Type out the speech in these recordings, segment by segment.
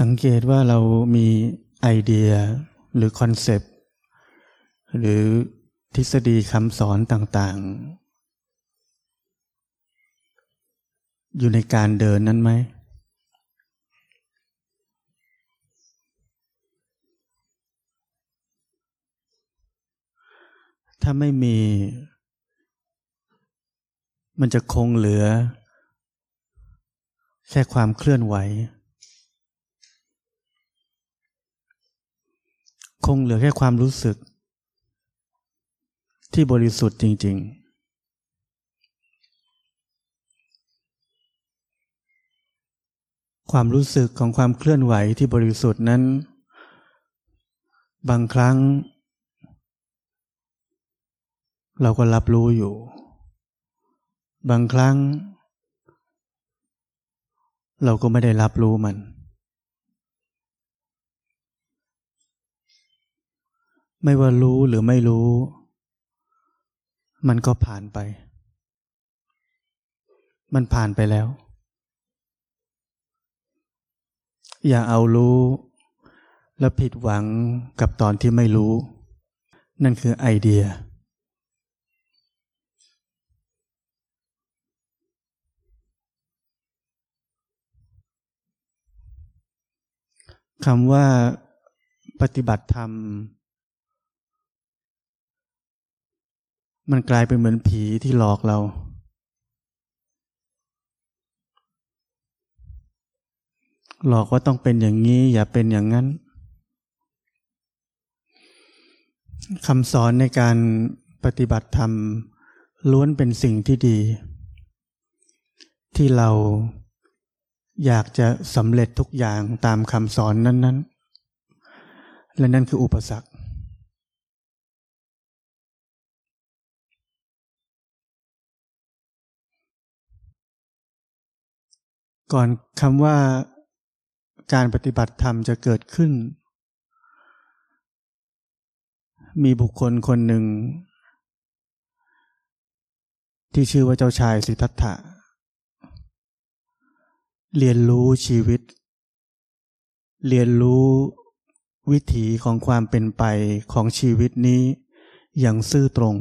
สังเกตว่าเรามีไอเดียหรือคอนเซปต์หรือทฤษฎีคำสอนต่างๆ อยู่ในการเดินนั้นไหม ถ้าไม่มี มันจะคงเหลือ แค่ความเคลื่อนไหว คงเหลือแค่ความรู้สึก ที่บริสุทธิ์จริง ๆ ความรู้สึกของความเคลื่อนไหวที่บริสุทธิ์นั้น บางครั้ง เราก็รับรู้อยู่ บางครั้ง เราก็ไม่ได้รับรู้มัน ไม่ว่ารู้หรือไม่รู้ มันก็ผ่านไป มันผ่านไปแล้ว อย่าเอารู้ แล้วผิดหวังกับตอนที่ไม่รู้ นั่นคือไอเดีย คำว่าปฏิบัติธรรม มันกลายเป็นเหมือนผีที่หลอกเรา หลอกว่าต้องเป็นอย่างนี้ อย่าเป็นอย่างนั้นคำสอนในการปฏิบัติธรรมล้วนเป็นสิ่งที่ดี ที่เราอยากจะสำเร็จทุกอย่างตามคำสอนนั้น ๆ และนั่นคืออุปสรรค ก่อนคำว่าการปฏิบัติธรรมจะเกิดขึ้น มีบุคคลคนหนึ่ง ที่ชื่อว่าเจ้าชายสิทธัตถะ เรียนรู้ชีวิต เรียนรู้วิถีของความเป็นไปของชีวิตนี้อย่างซื่อตรง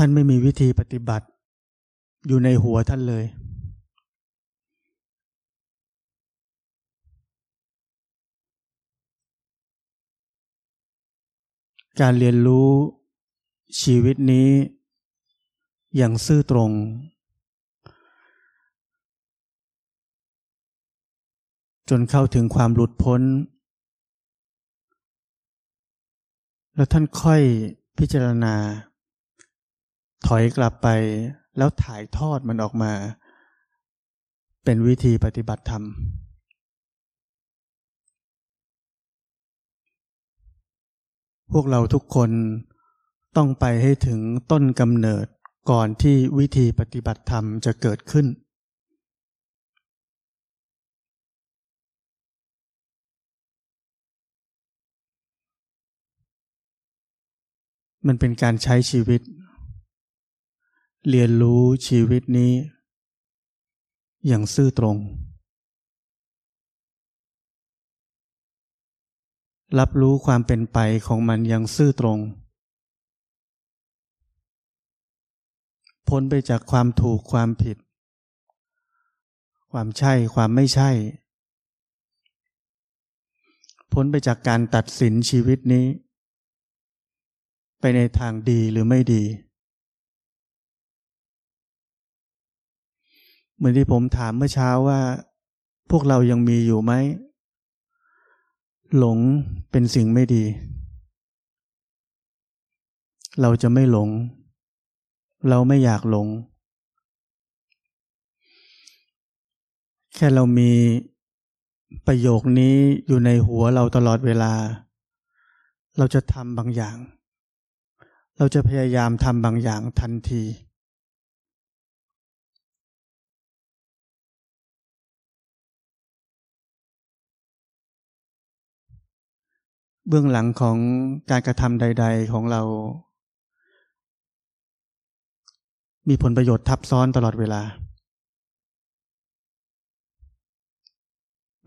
ท่านไม่มีวิธีปฏิบัติ อยู่ในหัวท่านเลย การเรียนรู้ชีวิตนี้อย่างซื่อตรง จนเข้าถึงความหลุดพ้น แล้วท่านค่อยพิจารณา ถอยกลับไปแล้วถ่ายทอดมันออกมา เป็นวิธีปฏิบัติธรรม พวกเราทุกคนต้องไปให้ถึงต้นกำเนิดก่อนที่วิธีปฏิบัติธรรมจะเกิดขึ้น มันเป็นการใช้ชีวิต เรียนรู้ชีวิตนี้ อย่างซื่อตรง รับรู้ความเป็นไปของมันอย่างซื่อตรง พ้นไปจากความถูกความผิด ความใช่ความไม่ใช่ พ้นไปจากการตัดสินชีวิตนี้ ไปในทางดีหรือไม่ดี เหมือนที่ผมถามเมื่อเช้าว่า พวกเรายังมีอยู่ไหม หลงเป็นสิ่งไม่ดี เราจะไม่หลง เราไม่อยากหลง แค่เรามีประโยคนี้อยู่ในหัวเราตลอดเวลา เราจะทำบางอย่าง เราจะพยายามทำบางอย่างทันที เบื้องหลังของการกระทำใด ๆ ของเรา มีผลประโยชน์ทับซ้อนตลอดเวลา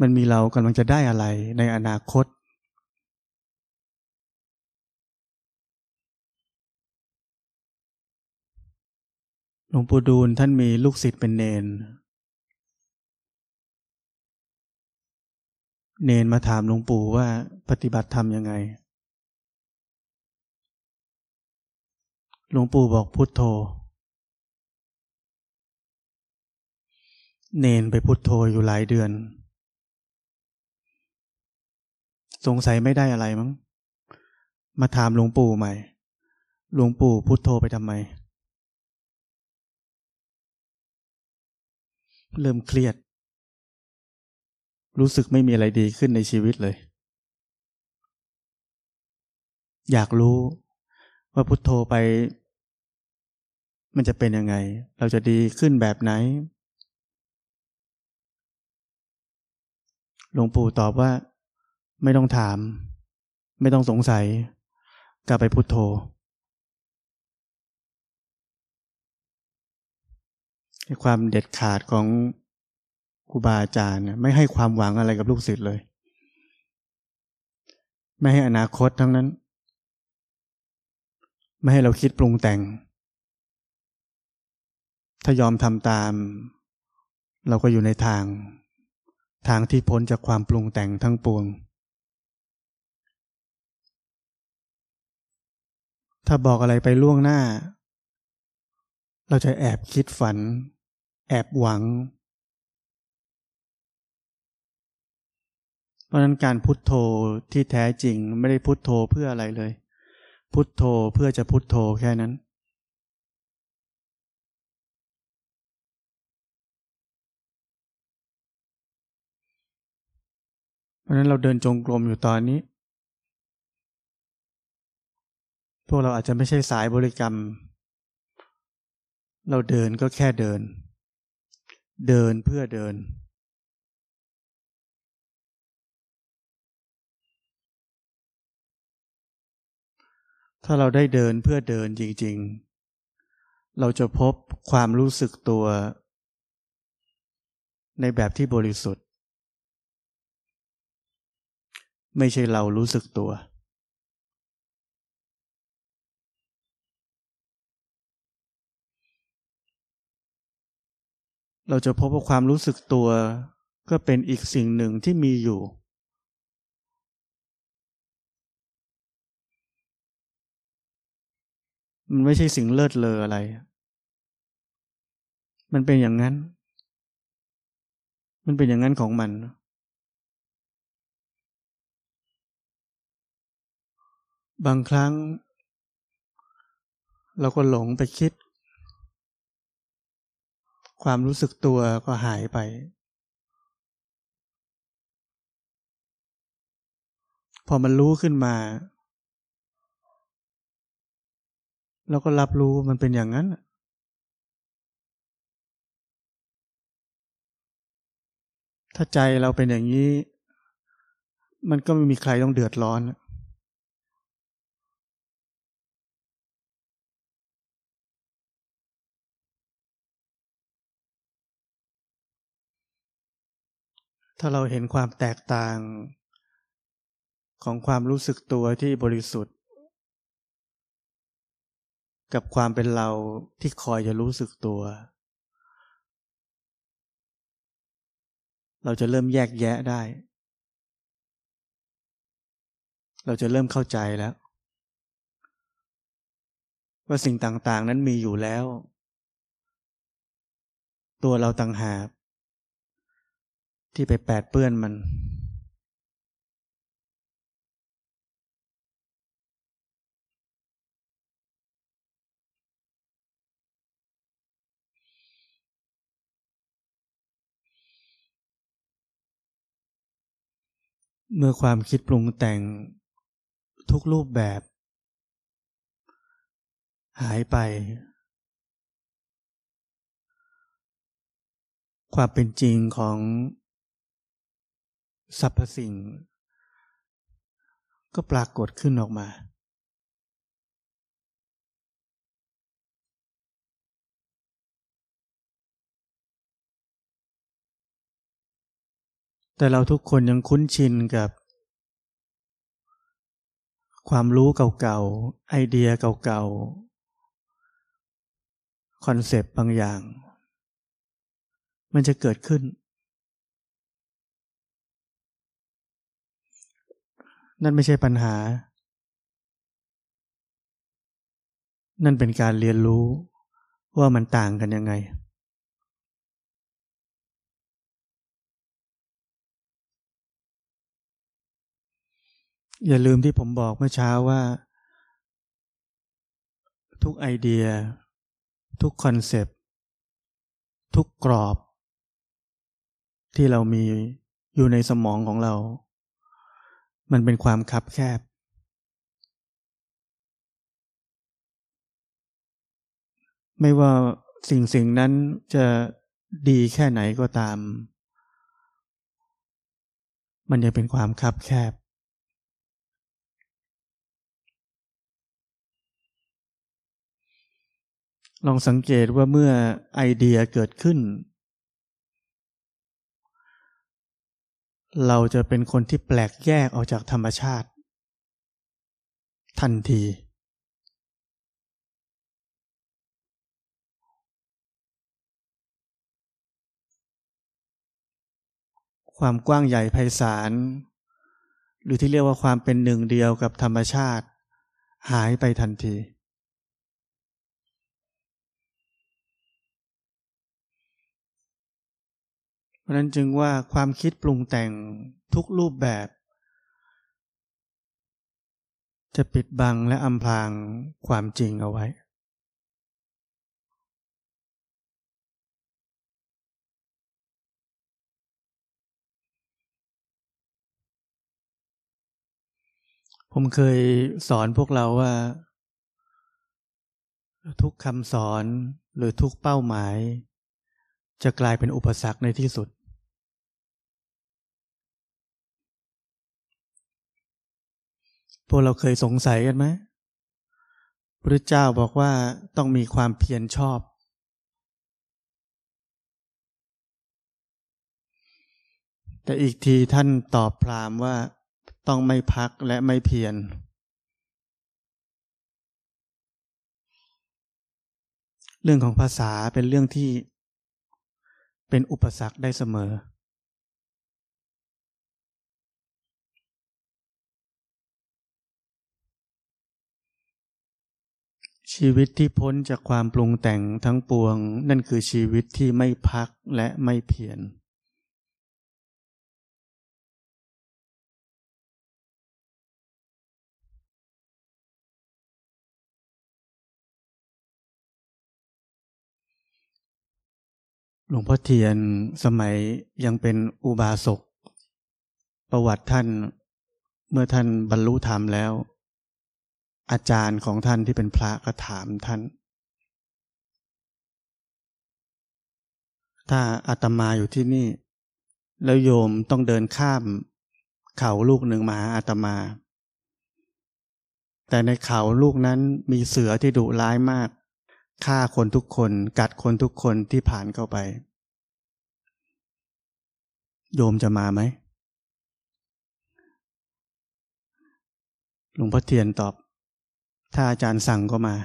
มันมีเรากำลังจะได้อะไรในอนาคต หลวงปู่ดูลท่านมีลูกศิษย์เป็นเนน เนนมาถามหลวงปู่ว่าปฏิบัติธรรมยังไง หลวงปู่บอกพุทโธ เนนไปพุทโธอยู่หลายเดือน สงสัยไม่ได้อะไรมั้ง มาถามหลวงปู่ใหม่ หลวงปู่พุทโธไปทำไม เริ่มเครียด รู้สึกไม่มีอะไรดีขึ้นในชีวิตเลย อยากรู้ว่าพุทโธไป มันจะเป็นยังไง เราจะดีขึ้นแบบไหน หลวงปู่ตอบว่า ไม่ต้องถาม ไม่ต้องสงสัย กลับไปพุทโธ ความเด็ดขาดของ ครูบาอาจารย์ไม่ให้ความหวังอะไรกับลูกศิษย์เลย ไม่ให้อนาคตทั้งนั้น ไม่ให้เราคิดปรุงแต่ง ถ้ายอมทำตาม เราก็อยู่ในทาง ทางที่พ้นจากความปรุงแต่งทั้งปวง ถ้าบอกอะไรไปล่วงหน้า เราจะแอบคิดฝัน แอบหวัง เพราะนั้นการพุทโธที่แท้จริงไม่ได้พุทโธเพื่ออะไรเลย พุทโธเพื่อจะพุทโธแค่นั้นเพราะนั้นเราเดินจงกรมอยู่ตอนนี้ พวกเราอาจจะไม่ใช่สายบริกรรม เราเดินก็แค่เดิน เดินเพื่อเดิน ถ้าเราได้เดินเพื่อเดินจริง ๆ เราจะพบความรู้สึกตัว ในแบบที่บริสุทธิ์ ไม่ใช่เรารู้สึกตัว เราจะพบว่าความรู้สึกตัวก็เป็นอีกสิ่งหนึ่งที่มีอยู่ มันไม่ใช่สิ่งเลิศเลออะไร มันเป็นอย่างนั้น มันเป็นอย่างนั้นของมัน บางครั้ง เราก็หลงไปคิด ความรู้สึกตัวก็หายไป พอมันรู้ขึ้นมา เราก็รับรู้มันเป็นอย่างนั้น ถ้าใจเราเป็นอย่างนี้ มันก็ไม่มีใครต้องเดือดร้อน ถ้าเราเห็นความแตกต่างของความรู้สึกตัวที่บริสุทธิ์ กับความเป็นเราที่คอยจะรู้สึกตัว เราจะเริ่มแยกแยะได้ เราจะเริ่มเข้าใจแล้ว ว่าสิ่งต่างๆ นั้นมีอยู่แล้ว ตัวเราต่างหากที่ไปแปดเปื้อนมัน เมื่อความคิดปรุงแต่งทุกรูปแบบ หายไป ความเป็นจริงของสรรพสิ่ง ก็ปรากฏขึ้นออกมา แต่เราทุกคนยังคุ้นชินกับ ความรู้เก่าๆ ไอเดียเก่าๆ คอนเซปต์บางอย่าง มันจะเกิดขึ้น นั่นไม่ใช่ปัญหา นั่นเป็นการเรียนรู้ว่ามันต่างกันยังไง อย่าลืมที่ผมบอกเมื่อเช้าว่า ทุกไอเดีย ทุกคอนเซปต์ทุกกรอบ ที่เรามีอยู่ในสมองของเรา มันเป็นความคับแคบ ไม่ว่าสิ่งสิ่งนั้นจะดีแค่ไหนก็ตาม มันยังเป็นความคับแคบ ลองสังเกตว่าเมื่อไอเดียเกิดขึ้น เราจะเป็นคนที่แปลกแยกออกจากธรรมชาติ ทันที ความกว้างใหญ่ไพศาลหรือที่เรียกว่าความเป็นหนึ่งเดียวกับธรรมชาติ หายไปทันที ราะนั้นจึงว่าความคิดปรุงแต่งทุกรูปแบบ จะปิดบังและอำพรางความจริงเอาไว้ ผมเคยสอนพวกเราว่า ทุกคำสอนหรือทุกเป้าหมาย จะกลายเป็นอุปสรรคในที่สุด พวกเราเคยสงสัยกันไหมพระเจ้าบอกว่าต้องมีความเพียรชอบ แต่อีกทีท่านตอบพรามว่าต้องไม่พักและไม่เพียร เรื่องของภาษาเป็นเรื่องที่เป็นอุปสรรคได้เสมอ ชีวิตที่พ้นจากความปรุงแต่งทั้งปวง นั่นคือชีวิตที่ไม่พักและไม่เพียรหลวงพ่อเทียนสมัยยังเป็นอุบาสก ประวัติท่านเมื่อท่านบรรลุธรรมแล้ว อาจารย์ของท่านที่เป็นพระก็ถามท่าน ถ้าอาตมาอยู่ที่นี่ แล้วโยมต้องเดินข้ามเขาลูกหนึ่งมาหาอาตมา แต่ในเขาลูกนั้นมีเสือที่ดุร้ายมากฆ่าคนทุกคนกัดคนทุกคนที่ผ่านเข้าไป โยมจะมาไหมหลวงพ่อเทียนตอบ ถ้าอาจารย์สั่งก็มา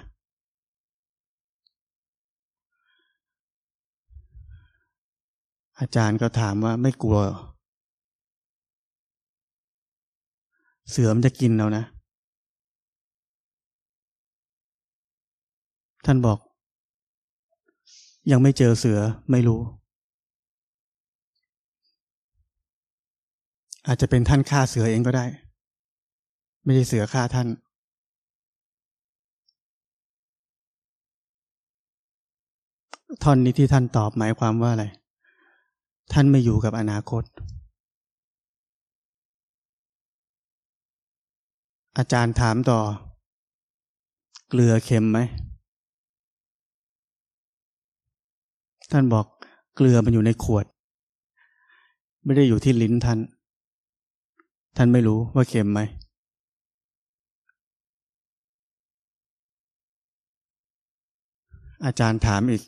อาจารย์ก็ถามว่าไม่กลัว เสือมจะกินเรานะ ท่านบอก ยังไม่เจอเสือไม่รู้ อาจจะเป็นท่านฆ่าเสือเองก็ได้ ไม่ใช่เสือฆ่าท่าน ท่อนนี้ที่ท่านตอบหมายความว่าอะไร ท่านไม่อยู่กับอนาคต อาจารย์ถามต่อ เกลือเค็มไหม ท่านบอกเกลือมันอยู่ในขวด ไม่ได้อยู่ที่ลิ้นท่าน ท่านไม่รู้ว่าเค็มไหม อาจารย์ถามอีก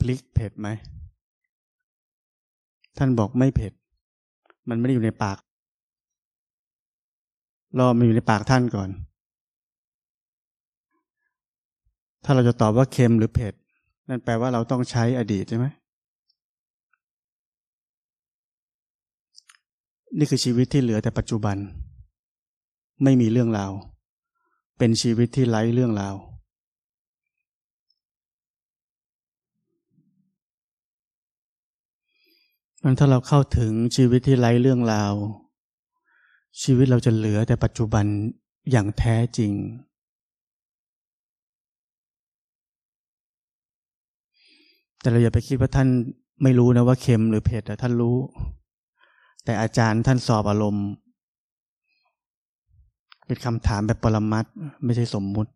พลิกเผ็ดไหม ท่านบอกไม่เผ็ด มันไม่ได้อยู่ในปาก รอมันอยู่ในปากท่านก่อน ถ้าเราจะตอบว่าเค็มหรือเผ็ด นั่นแปลว่าเราต้องใช้อดีตใช่ไหม นี่คือชีวิตที่เหลือแต่ปัจจุบัน ไม่มีเรื่องราว เป็นชีวิตที่ไร้เรื่องราว มันถ้าเราเข้าถึงชีวิตที่ไร้เรื่องราว ชีวิตเราจะเหลือแต่ปัจจุบันอย่างแท้จริง แต่เราอย่าไปคิดว่าท่านไม่รู้นะว่าเค็มหรือเผ็ดแต่ท่านรู้ แต่อาจารย์ท่านสอบอารมณ์ เป็นคำถามแบบปรมัตไม่ใช่สมมุติ